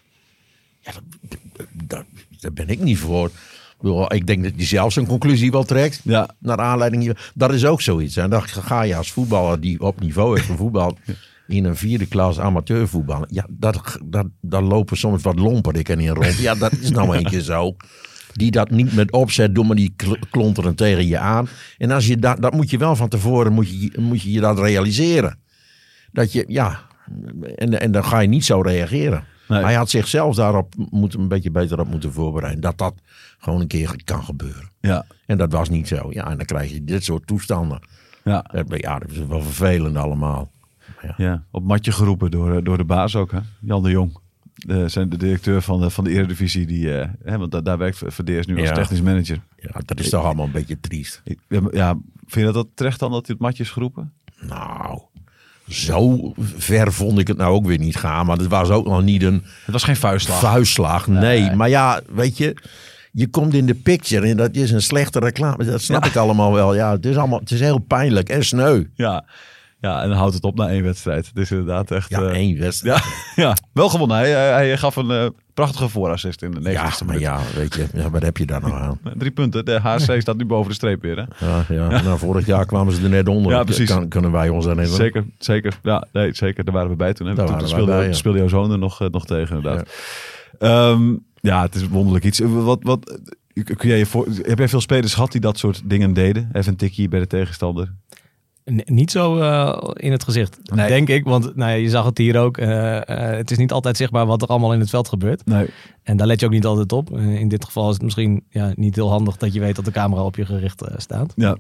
Daar, daar ben ik niet voor. Ik, bedoel, ik denk dat hij zelf zijn conclusie wel trekt. Ja. Naar aanleiding. hier- Dat is ook zoiets. En dan ga je als voetballer die op niveau heeft van voetbal. in een vierde klas amateurvoetbal. Ja, dat, dat, daar lopen soms wat lomperdikken in rond. Ja, dat is nou een keer zo. Die dat niet met opzet doen, maar die kl- klonteren tegen je aan. En als je dat, dat moet je wel van tevoren, moet je, moet je je dat realiseren. Dat je, ja, en, en dan ga je niet zo reageren. Nee. Hij had zichzelf daarop moet, een beetje beter op moeten voorbereiden. Dat dat gewoon een keer kan gebeuren. Ja, En dat was niet zo. Ja, en dan krijg je dit soort toestanden. ja, Dat- Ja, dat is wel vervelend allemaal. ja. Op matje geroepen door, eh, door de baas ook, hè? Jan de Jong. De, zijn de directeur van de, van de Eredivisie. Die, eh, hè, want da- daar werkt Verdeers nu als Ja. technisch manager. Ja, dat is toch allemaal een beetje triest. Ja, ja, vind je dat, dat terecht dan dat hij het matje is geroepen? Nou, zo ver vond ik het nou ook weer niet gaan. Maar het was ook nog niet een Het was geen vuistslag. vuistslag. Nee, maar ja, weet je... Je komt in de picture en dat is een slechte reclame. Dat snap ik allemaal wel. Ja, het is, allemaal, het is heel pijnlijk en sneu. Ja. Ja, en dan houdt het op na één wedstrijd. Het is inderdaad echt... Ja, eh, één wedstrijd. ja, ja, wel gewonnen. Hij, hij, gaf een eh, prachtige voorassist in de 90ste Ja, maar ja, weet je, ja, wat heb je daar nou aan? Drie punten. De HC staat nu boven de streep weer. Hè? Ja, ja. Nou, vorig jaar kwamen ze er net onder. Ja, precies. Kan, kunnen wij ons aan even. Zeker, zeker. Ja, nee, zeker. Daar waren we bij toen. Hè? Daar toen waren speelde, bij, ja. speelde jouw zoon er nog, eh, nog tegen, inderdaad. Ja. ja, het is wonderlijk iets. Wat, wat, kun jij je voor, heb jij veel spelers gehad die dat soort dingen deden? Even een tikkie bij de tegenstander. Niet zo eh, in het gezicht, Nee. denk ik. Want nou ja, je zag het hier ook. eh, eh, het is niet altijd zichtbaar wat er allemaal in het veld gebeurt. Nee. En daar let je ook niet altijd op. In dit geval is het misschien ja, niet heel handig dat je weet dat de camera op je gericht staat. Ja,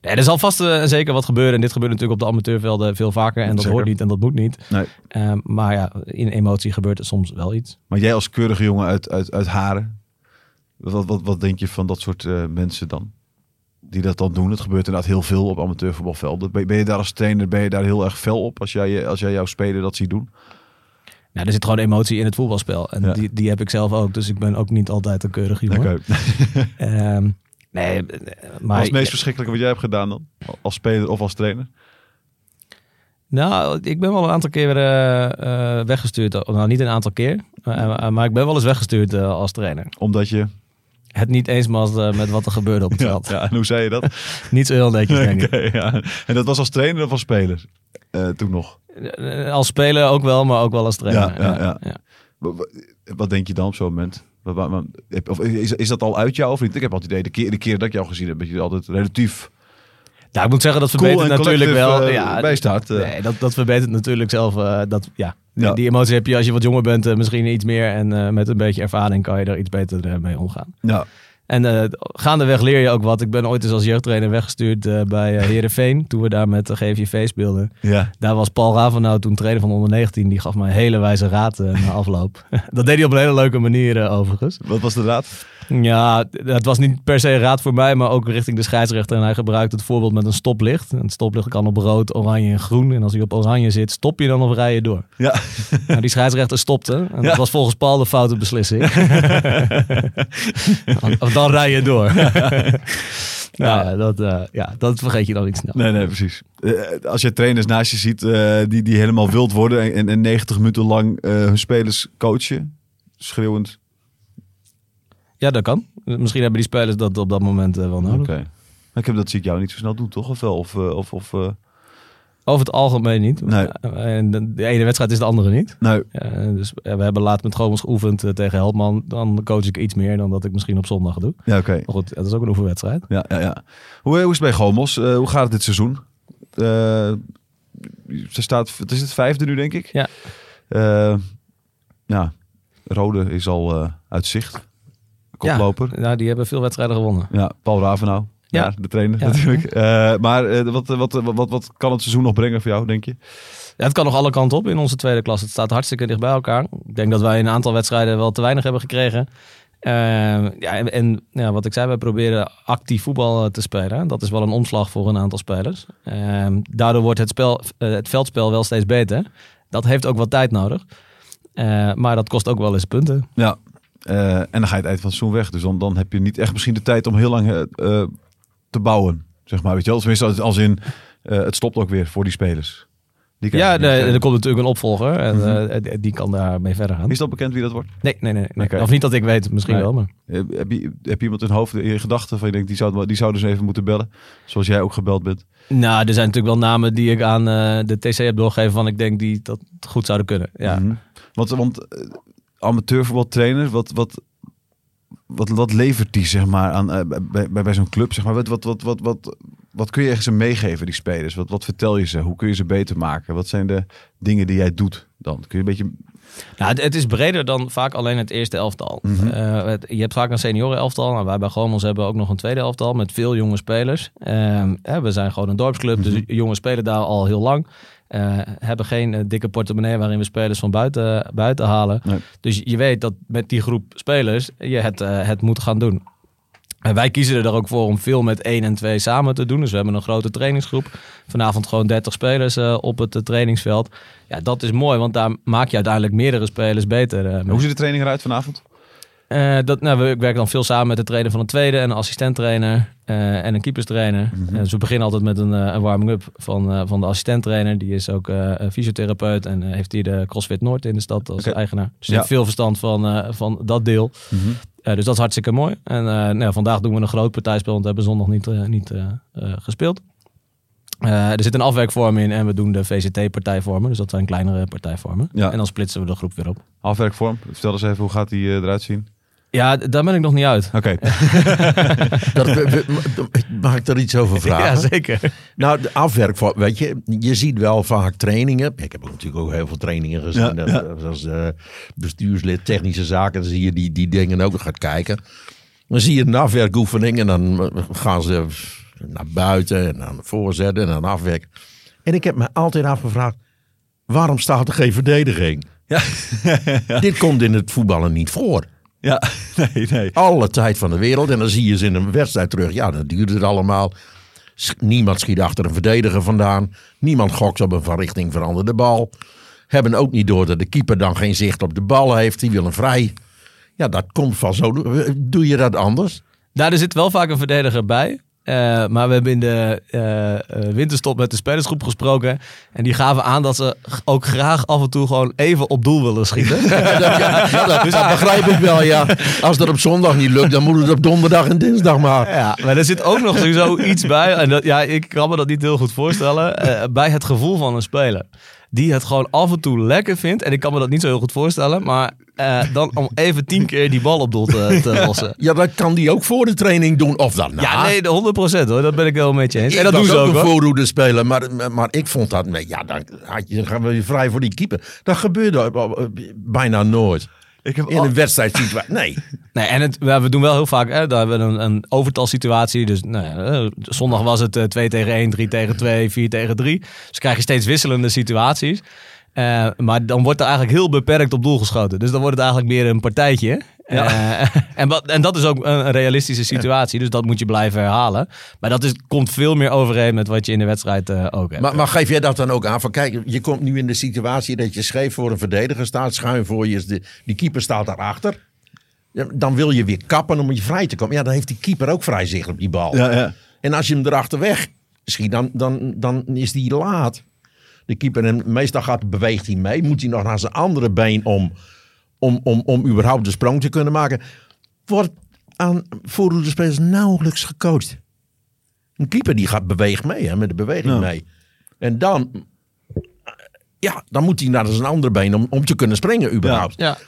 Nee, er zal vast zeker wat gebeuren. En dit gebeurt natuurlijk op de amateurvelden veel vaker. En dat Zeker. hoort niet en dat moet niet. nee. Maar ja, in emotie gebeurt er soms wel iets. Maar jij als keurige jongen uit, uit, uit Haren, wat, wat, wat denk je van dat soort mensen dan? Die dat dan doen. Het gebeurt inderdaad heel veel op amateurvoetbalvelden. Ben, ben je daar als trainer ben je daar heel erg fel op als jij, als jij jouw speler dat ziet doen? Nou, er zit gewoon emotie in het voetbalspel. En Ja. die, die heb ik zelf ook. Dus ik ben ook niet altijd een keurig jongen. Oké. Ehm, nee, eh, Wat maar... is het meest verschrikkelijke wat jij hebt gedaan dan? Als speler of als trainer? Nou, ik ben wel een aantal keer eh, eh, weggestuurd. Nou, niet een aantal keer. maar ik ben wel eens weggestuurd eh, als trainer. Omdat je... Het niet eens was eh, met wat er gebeurde op het veld. ja, en hoe zei je dat? Niet zo heel netjes, denk ik. Ja. En dat was als trainer of als speler? Eh, toen nog. Eh, Als speler ook wel, maar ook wel als trainer. Ja, ja, ja. Wa- wa- Wat denk je dan op zo'n moment? Of is, is dat al uit jou of niet? Ik heb altijd het idee, de keer, de keer dat ik jou gezien heb, dat je altijd relatief Nou, ik moet zeggen, dat cool verbetert en natuurlijk wel. eh, ja. Nee, dat, dat verbetert natuurlijk zelf. dat, ja. Die- Ja. Die emotie heb je als je wat jonger bent, eh, misschien iets meer. En eh, met een beetje ervaring kan je er iets beter eh, mee omgaan. Ja, En gaandeweg leer je ook wat. Ik ben ooit eens als jeugdtrainer weggestuurd bij uh, Herenveen. Toen we daar met de GVV speelden. ja. Daar was Paul Ravenau toen trainer van onder 19. Die gaf mij een hele wijze raad na afloop. dat deed hij op een hele leuke manier overigens. Wat was de raad? Ja, het was niet per se raad voor mij, maar ook richting de scheidsrechter. En hij gebruikt het voorbeeld met een stoplicht. Een stoplicht kan op rood, oranje en groen. En als hij op oranje zit, stop je dan of rij je door? Ja. Nou, die scheidsrechter stopte. En Ja. dat was volgens Paul de foute beslissing. of dan rij je door. ja, ja, dat, eh, ja, dat vergeet je dan niet snel. Nee, nee, precies. Eh, als je trainers naast je ziet eh, die, die helemaal wild worden en, en 90 minuten lang hun spelers coachen, schreeuwend. Ja, dat kan. Misschien hebben die spelers dat op dat moment eh, wel nodig. Oké. Maar ik heb dat zie ik jou niet zo snel doen, toch? Of wel? Of, eh, of, of eh, Over het algemeen niet. Nee. En de, ene wedstrijd is de andere niet. Ja, dus ja, we hebben laat met Gromels geoefend tegen Helpman. Dan coach ik iets meer dan dat ik misschien op zondag doe. ja, oké. Maar goed, het is ook een oefenwedstrijd. Ja, ja, ja. Hoe, hoe is het bij Gomos? Eh, hoe gaat het dit seizoen? Ze staat, het is het vijfde nu, denk ik. Ja. Ja, Rode is al uit zicht. Koploper. Ja, nou, die hebben veel wedstrijden gewonnen. Ja, Paul Ravenau. Ja. Ja. de trainer Ja. natuurlijk. Eh, maar eh, wat, wat, wat, wat, wat kan het seizoen nog brengen voor jou, denk je? Ja, het kan nog alle kanten op in onze tweede klas. Het staat hartstikke dicht bij elkaar. Ik denk dat wij een aantal wedstrijden wel te weinig hebben gekregen. Eh, ja, en, en ja, wat ik zei, wij proberen actief voetbal eh, te spelen. Dat is wel een omslag voor een aantal spelers. Eh, daardoor wordt het, spel, eh, het veldspel wel steeds beter. Dat heeft ook wat tijd nodig. Eh, maar dat kost ook wel eens punten. Ja. Eh, en dan ga je het eind van het seizoen weg. Dus dan, dan heb je niet echt misschien de tijd om heel lang eh, eh, te bouwen. Zeg maar, weet je wel? Tenminste, als- als in, het stopt ook weer voor die spelers. Die Ja, nee, er komt natuurlijk een opvolger en Mhm. die kan daarmee verder gaan. Is dat bekend wie dat wordt? Nee, nee, nee. nee. Of niet dat ik weet, misschien Nee. wel. Maar... Heb je, heb je iemand in hoofd, in gedachten van je denkt, die zou, die zou dus even moeten bellen? Zoals jij ook gebeld bent. Nou, er zijn natuurlijk wel namen die ik aan de TC heb doorgegeven van ik denk die dat goed zouden kunnen. Ja. Mhm. Want, want amateurvoetbaltrainer, wat, wat, wat, wat levert die zeg maar aan, eh, bij, bij, bij zo'n club? Zeg maar? wat, wat, wat, wat, wat, wat kun je echt ze meegeven, die spelers? Wat, wat vertel je ze? Hoe kun je ze beter maken? Wat zijn de dingen die jij doet dan? Kun je een beetje... Nou, het, het is breder dan vaak alleen het eerste elftal. Mhm. Eh, het- je hebt vaak een senioren elftal. Nou, wij bij Gomels hebben ook nog een tweede elftal met veel jonge spelers. Hè, we zijn gewoon een dorpsclub, dus jongens spelen daar al heel lang. Eh, hebben geen eh, dikke portemonnee waarin we spelers van buiten, buiten halen. Nee. Dus je weet dat met die groep spelers je het, eh, het moet gaan doen. En wij kiezen er ook voor om veel met 1 en 2 samen te doen. Dus we hebben een grote trainingsgroep. Vanavond gewoon 30 spelers op het trainingsveld. Ja, dat is mooi, want daar maak je uiteindelijk meerdere spelers beter. Hoe ziet de training eruit vanavond? Eh, dat, nou, we, ik werk dan veel samen met de trainer van een tweede en een assistenttrainer eh, en een keeperstrainer. Mhm. Eh, dus we beginnen altijd met een, een warming-up van, van de assistenttrainer. Die is ook fysiotherapeut en heeft hier de CrossFit Noord in de stad als eigenaar. Dus Ja. heeft veel verstand van, van dat deel. Eh, dus dat is hartstikke mooi. En nou, vandaag doen we een groot partijspel, want we hebben zondag niet, niet gespeeld. Er zit een afwerkvorm in en we doen de VCT-partijvormen. Dus dat zijn kleinere partijvormen. Ja. En dan splitsen we de groep weer op. Afwerkvorm. Vertel eens even, hoe gaat die eruit zien? Ja, daar ben ik nog niet uit. Oké. We- mag ik er iets over vragen? Ja, zeker. Nou, de afwerk, weet je, je ziet wel vaak trainingen. Ik heb ook natuurlijk ook heel veel trainingen gezien. Ja, dat- ja. Als eh, bestuurslid technische zaken, dan zie je die, die dingen ook gaat kijken. Dan zie je een afwerkoefening en dan gaan ze naar buiten en dan voorzetten en dan afwerken. En ik heb me altijd afgevraagd, waarom staat er geen verdediging? Ja. Dit komt in het voetballen niet voor. Ja, nee, nee. Alle tijd van de wereld. En dan zie je ze in een wedstrijd terug. Ja, dan duurt het allemaal. Niemand schiet achter een verdediger vandaan. Niemand gokt op een van richting veranderde bal. Hebben ook niet door dat de keeper dan geen zicht op de bal heeft. Die wil een vrij. Ja, dat komt van zo. Doe je dat anders? Daar er zit wel vaak een verdediger bij. Eh, maar we hebben in de eh, eh, winterstop met de spelersgroep gesproken. En die gaven aan dat ze ook graag af en toe gewoon even op doel willen schieten. Ja, dat, ja, ja, dat, dat begrijp ik wel, ja. Als dat op zondag niet lukt, dan moet het op donderdag en dinsdag maar. ja, maar er zit ook nog sowieso iets bij. En dat, ja, ik kan me dat niet heel goed voorstellen. bij het gevoel van een speler. Die het gewoon af en toe lekker vindt. En ik kan me dat niet zo heel goed voorstellen. Maar eh, dan om even tien keer die bal op doel te, te lossen. Ja, dat kan die ook voor de training doen. Of dan na. Ja, nee, de 100% hoor. Dat ben ik wel met je eens. En dat doen ze ook een hoor. voorhoede spelen, maar, maar ik vond dat... nee, Ja, dan, had je, dan gaan we vrij voor die keeper. Dat gebeurde eh, bijna nooit. Ik heb In een wedstrijdsituatie. Nee. Nee, en het, we doen wel heel vaak, hè, daar hebben we een, een overtalsituatie. Dus nou ja, eh, zondag was het eh, 2 tegen 1, 3 tegen 2, 4 tegen 3. Dus krijg je steeds wisselende situaties. Eh, maar dan wordt er eigenlijk heel beperkt op doel geschoten. Dus dan wordt het eigenlijk meer een partijtje. Eh, en, wat- en dat is ook een, realistische situatie. Dus dat moet je blijven herhalen. Maar dat is, komt veel meer overeen met wat je in de wedstrijd eh, ook hebt. Maar, maar geef jij dat dan ook aan? Van kijk, je komt nu in de situatie dat je scheef voor een verdediger staat. Schuin voor je, is de, die keeper staat daarachter. Ja, Dan wil je weer kappen om je vrij te komen. Ja, dan heeft die keeper ook vrij zicht op die bal. Ja, ja. En als je hem erachter weg schiet, dan, dan, dan is die laat. De keeper, en meestal gaat, beweegt hij mee. Moet hij nog naar zijn andere been om, om, om, om überhaupt de sprong te kunnen maken. Wordt aan voorhoede spelers nauwelijks gecoacht. Een keeper die gaat beweegt mee, hè, met de beweging Ja. mee. En dan, ja, dan moet hij naar zijn andere been om, om te kunnen springen überhaupt. ja.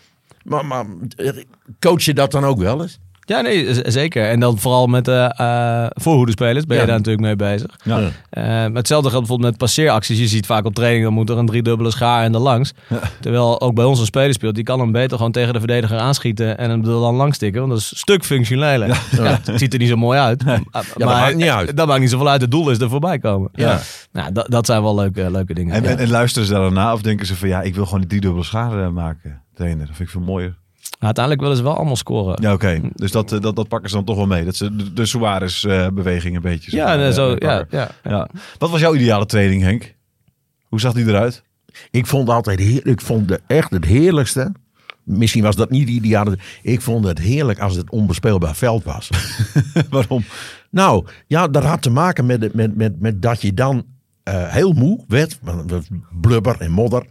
Maar, maar eh, coach je dat dan ook wel eens? Ja, nee, zeker. En dan vooral met de eh voorhoedespelers ben je Ja. daar natuurlijk mee bezig. Ja. Eh, hetzelfde geldt bijvoorbeeld met passeeracties. Je ziet vaak op training, dan moet er een driedubbele schaar en er langs. Terwijl ook bij ons een speler speelt, die kan hem beter gewoon tegen de verdediger aanschieten en hem er dan langs stikken. Want dat is een stuk functioneler. Ja. het ziet er niet zo mooi uit. Maar, maakt niet uit. Dat maakt niet zoveel uit. Het doel is er voorbij komen. Ja. Nou, dat, dat zijn wel leuke, leuke dingen. En, Ja. en, en luisteren ze daarna of denken ze van ja, ik wil gewoon die driedubbele schade eh, maken, trainer. Dat vind ik veel mooier. Uiteindelijk willen ze wel allemaal scoren. Ja, oké. Dus dat, eh, dat, dat pakken ze dan toch wel mee. Dat ze de, de Suarez-beweging een beetje. Ja, eh, zo, ja, pakken. ja. ja. Wat was jouw ideale training, Henk? Hoe zag die eruit? Ik vond altijd heer, ik vond de, echt het heerlijkste. Misschien was dat niet de ideale. Ik vond het heerlijk als het onbespeelbaar veld was. Waarom? nou, ja, dat had te maken met, met, met, met dat je dan eh, heel moe werd. Blubber en modder.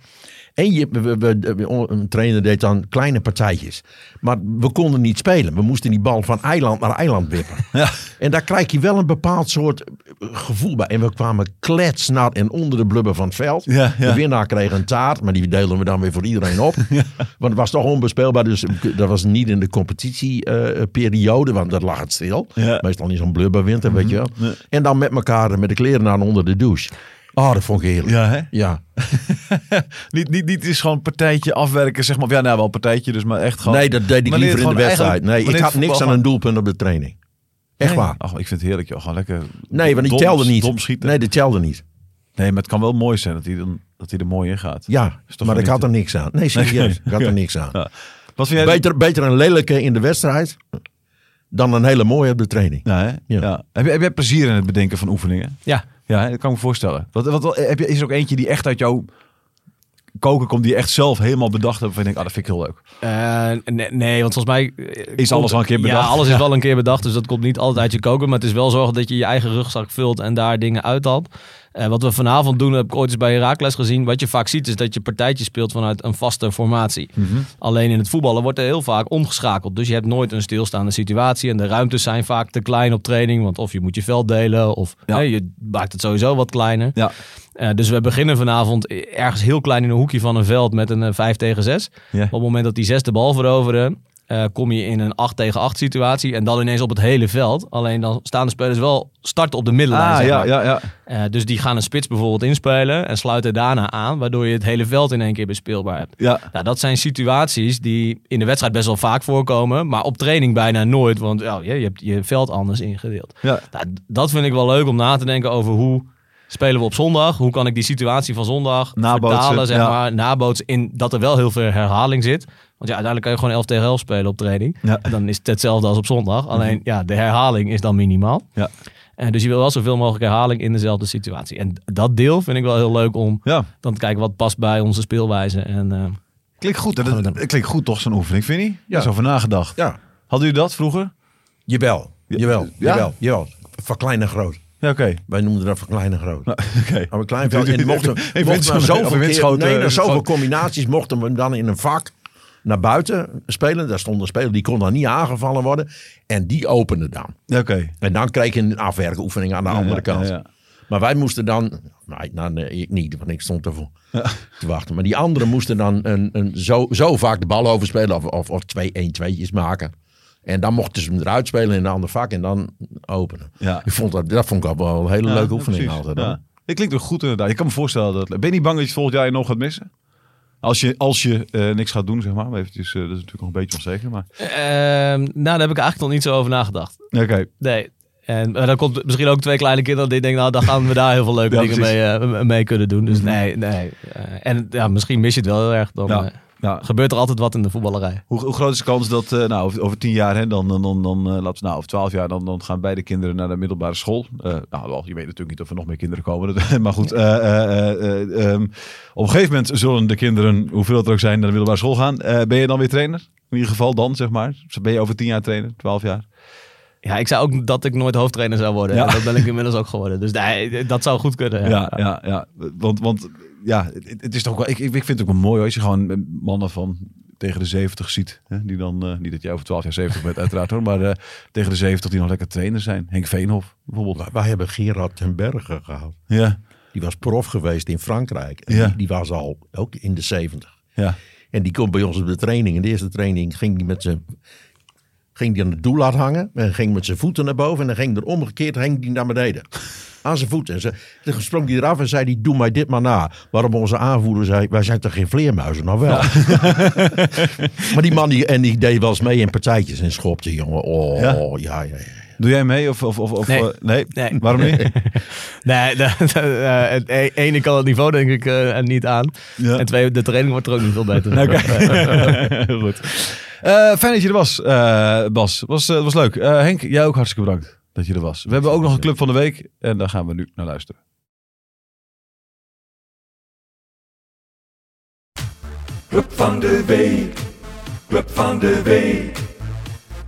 En je, we, we- een trainer deed dan kleine partijtjes. Maar we konden niet spelen. We moesten die bal van eiland naar eiland wippen. Ja. En daar krijg je wel een bepaald soort eh, gevoel bij. En we kwamen kletsnat en onder de blubber van het veld. Ja, ja. De winnaar kreeg een taart, maar die deelden we dan weer voor iedereen op. Want het was toch onbespeelbaar. Dus dat was niet in de competitieperiode, want dat lag het stil. Mhm. Meestal in zo'n blubberwinter, weet je wel. En dan met elkaar met de kleren aan onder de douche. Oh, dat vond ik heerlijk. Ja, hè? Ja. Niet, niet, niet is gewoon een partijtje afwerken, zeg maar. Ja, nou wel een partijtje, dus maar echt gewoon... Nee, dat deed ik liever in de wedstrijd. Nee, ik had niks aan een doelpunt op de training. Echt Nee. waar. Ach, ik vind het heerlijk, joh. Gewoon lekker... Nee, want die telde niet. Dom schieten. Nee, die telde niet. Nee, maar het kan wel mooi zijn dat hij, dan, dat hij er mooi in gaat. Ja, maar ik had er niks aan. Nee, serieus. Ik had er niks aan. Ja. Wat vind jij... Beter, beter een lelijke in de wedstrijd dan een hele mooie op de training. Ja, hè? Ja. Ja. Heb, je, heb jij plezier in het bedenken van oefeningen? Ja, Ja, hè? dat kan ik me voorstellen. Wat, wat, wat- heb je, is er ook eentje die echt uit jouw koken komt, die je echt zelf helemaal bedacht hebt? Van je denkt, ah, dat vind ik heel leuk. Eh, nee, nee, want volgens mij... eh, Is komt- alles al een keer bedacht? Ja, alles is wel een keer bedacht, dus dat komt niet altijd uit je koken. Maar het is wel zorgen dat je je eigen rugzak vult en daar dingen uithaalt. Eh wat we vanavond doen, heb ik ooit eens bij Herakles gezien. Wat je vaak ziet is dat je partijtje speelt vanuit een vaste formatie. Mhm. Alleen in het voetballen wordt er heel vaak omgeschakeld. Dus je hebt nooit een stilstaande situatie. En de ruimtes zijn vaak te klein op training. Want of je moet je veld delen of Ja. je maakt het sowieso wat kleiner. Ja. Eh, dus we beginnen vanavond ergens heel klein in een hoekje van een veld met een eh, 5 tegen 6. Ja. Op het moment dat die zes de bal veroveren, eh, kom je in een 8 tegen 8 situatie. En dan ineens op het hele veld. Alleen dan staan de spelers wel starten op de middenlijn. Ah, zeg maar. ja, ja. Eh, dus die gaan een spits bijvoorbeeld inspelen en sluiten daarna aan. Waardoor je het hele veld in één keer bespeelbaar hebt. ja. Nou, dat zijn situaties die in de wedstrijd best wel vaak voorkomen. Maar op training bijna nooit. Want je hebt je veld anders ingedeeld. Ja. Nou, dat vind ik wel leuk om na te denken over hoe spelen we op zondag. Hoe kan ik die situatie van zondag Nabootsen, vertalen, zeg ja. maar. Nabootsen in dat er wel heel veel herhaling zit. Want ja, uiteindelijk kan je gewoon 11 tegen 11 spelen op training. Ja. Mhm. Dan is het hetzelfde als op zondag. Alleen ja, de herhaling is dan minimaal. Ja. En dus je wil wel zoveel mogelijk herhaling in dezelfde situatie. En dat deel vind ik wel heel leuk om ja. dan te kijken wat past bij onze speelwijze. En eh, Klinkt goed. Dat, dat klinkt goed toch, zo'n oefening, vind je niet? Ja. Is over nagedacht. Ja, Hadden jullie dat vroeger? jawel. Jawel, Ja? jawel, jawel. Van klein naar groot. Ja, oké. Wij noemden dat van klein naar groot. Nou, oké. Maar een klein. En mochten, mochten zoveel, keer, nee, zoveel combinaties mochten we dan in een vak naar buiten spelen. Daar stond een speler, die kon dan niet aangevallen worden. En die opende dan. Oké. En dan kreeg je een afwerkoefening aan de andere kant. ja, ja. Maar wij moesten dan... Nee, nou, nee, ik niet, want ik stond ervoor te wachten. Maar die anderen moesten dan een, een, zo, zo vaak de bal overspelen of, of, of twee 1 tweetjes maken. En dan mochten ze hem eruit spelen in een ander vak en dan openen. Ja. Ik vond dat, dat vond ik wel een hele Ja, leuke oefening precies. altijd. Ja. Het klinkt ook goed inderdaad. Je kan me voorstellen dat... Ben je niet bang dat je het volgend jaar nog gaat missen? Als je, als je eh, niks gaat doen, zeg maar. Maar Eventjes, eh, dat is natuurlijk nog een beetje onzeker. Maar... Ehm, nou, daar heb ik eigenlijk nog niet zo over nagedacht. Oké. Nee. En dan komt misschien ook twee kleine kinderen die denken, nou, dan gaan we daar heel veel leuke Ja, dingen mee, eh, mee kunnen doen. Dus nee, nee. Eh, en ja, misschien mis je het wel heel erg. Dan Ja. Ja. gebeurt er altijd wat in de voetballerij. Hoe, hoe groot is de kans dat eh, nou, over, over tien jaar, hè, dan, dan, dan, dan eh, laten we nou, of twaalf jaar, dan, dan gaan beide kinderen naar de middelbare school. Eh, nou, wel, je weet natuurlijk niet of er nog meer kinderen komen. Maar goed, eh, eh, eh, eh, ehm, op een gegeven moment zullen de kinderen, hoeveel het er ook zijn, naar de middelbare school gaan. Eh, ben je dan weer trainer? In ieder geval dan, zeg maar. Ben je over tien jaar trainer, twaalf jaar? Ja, ik zei ook dat ik nooit hoofdtrainer zou worden. Ja. Dat ben ik inmiddels ook geworden. Dus nee, dat zou goed kunnen. Ja, ja, ja. Want, want ja, het, het is toch wel. Ik, ik vind het ook wel mooi als je gewoon mannen van tegen de 70 ziet. Hè, die dan, eh, niet dat jij over 12 jaar 70 bent, uiteraard hoor. Maar eh, tegen de 70 die nog lekker trainer zijn. Henk Veenhof bijvoorbeeld. Wij, hebben Gerard ten Berge gehad. Ja, Die was prof geweest in Frankrijk. En Ja. die, die was al ook in de 70. ja. En die komt bij ons op de training. In de eerste training ging die met zijn ging die aan het doellat hangen. En ging met zijn voeten naar boven. En dan ging er omgekeerd ging die naar beneden. Aan zijn voeten. En ze, toen sprong hij eraf en zei die, doe mij dit maar na. Waarop onze aanvoerder zei, wij zijn toch geen vleermuizen? Nou wel. maar die man die, en die deed wel eens mee in partijtjes en schopte, jongen. Oh, Ja? ja, ja, ja. Doe jij mee? Of, of, of, of, Nee. eh, nee? Nee. Waarom niet? Nee, de, de, eh, het e- ene kan het niveau denk ik eh, niet aan. Ja. En twee, de training wordt er ook niet veel beter. Oké, goed. Eh, fijn dat je er was, eh, Bas. Was, was leuk. Eh, Henk, jij ook hartstikke bedankt dat je er was. We hebben ook nog een club van de week en daar gaan we nu naar luisteren. Club van de week, club van de week.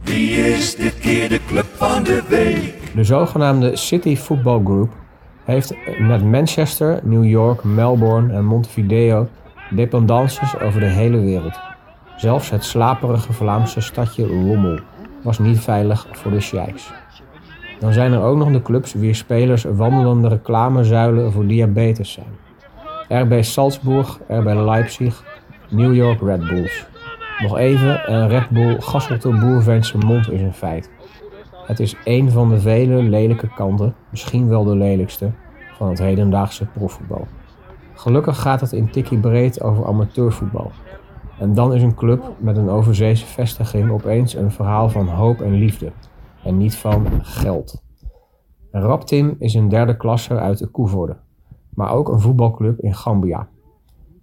Wie is dit keer de club van de week? De zogenaamde City Football Group heeft met Manchester, New York, Melbourne en Montevideo dependances over de hele wereld. Zelfs het slaperige Vlaamse stadje Lommel was niet veilig voor de sheiks. Dan zijn er ook nog de clubs wier spelers wandelende reclamezuilen voor diabetes zijn. RB Salzburg, RB Leipzig, New York Red Bulls. Nog even, een Red Bull gasselt de boerveense mond is een feit. Het is één van de vele lelijke kanten, misschien wel de lelijkste, van het hedendaagse profvoetbal. Gelukkig gaat het in tikkie breed over amateurvoetbal. En dan is een club met een overzeese vestiging opeens een verhaal van hoop en liefde. En niet van geld. Raptim is een derde klasse uit de Koevoorde. Maar ook een voetbalclub in Gambia.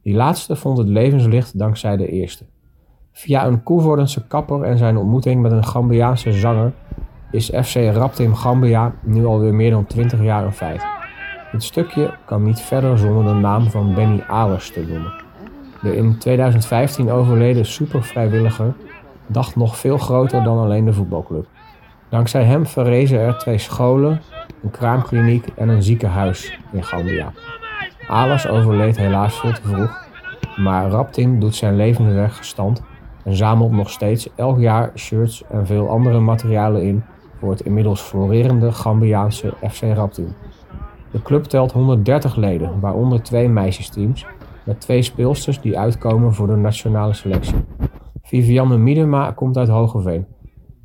Die laatste vond het levenslicht dankzij de eerste. Via een Koevoordense kapper en zijn ontmoeting met een Gambiaanse zanger is FC Raptim Gambia nu alweer meer dan 20 jaar een feit. Dit stukje kan niet verder zonder de naam van Benny Alers te noemen. De in 2015 overleden supervrijwilliger dacht nog veel groter dan alleen de voetbalclub. Dankzij hem verrezen er twee scholen, een kraamkliniek en een ziekenhuis in Gambia. Alers overleed helaas veel te vroeg, maar Raptin doet zijn levende weg gestand en zamelt nog steeds elk jaar shirts en veel andere materialen in voor het inmiddels florerende Gambiaanse FC Raptin. De club telt 130 leden, waaronder twee meisjesteams, met twee speelsters die uitkomen voor de nationale selectie. Vivianne Miedema komt uit Hogeveen,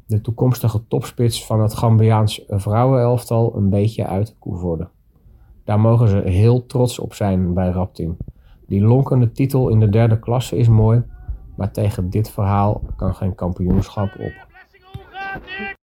de toekomstige topspits van het Gambiaans vrouwenelftal een beetje uit Koevoorde. Daar mogen ze heel trots op zijn bij Raptin. Die lonkende titel in de derde klasse is mooi, maar tegen dit verhaal kan geen kampioenschap op.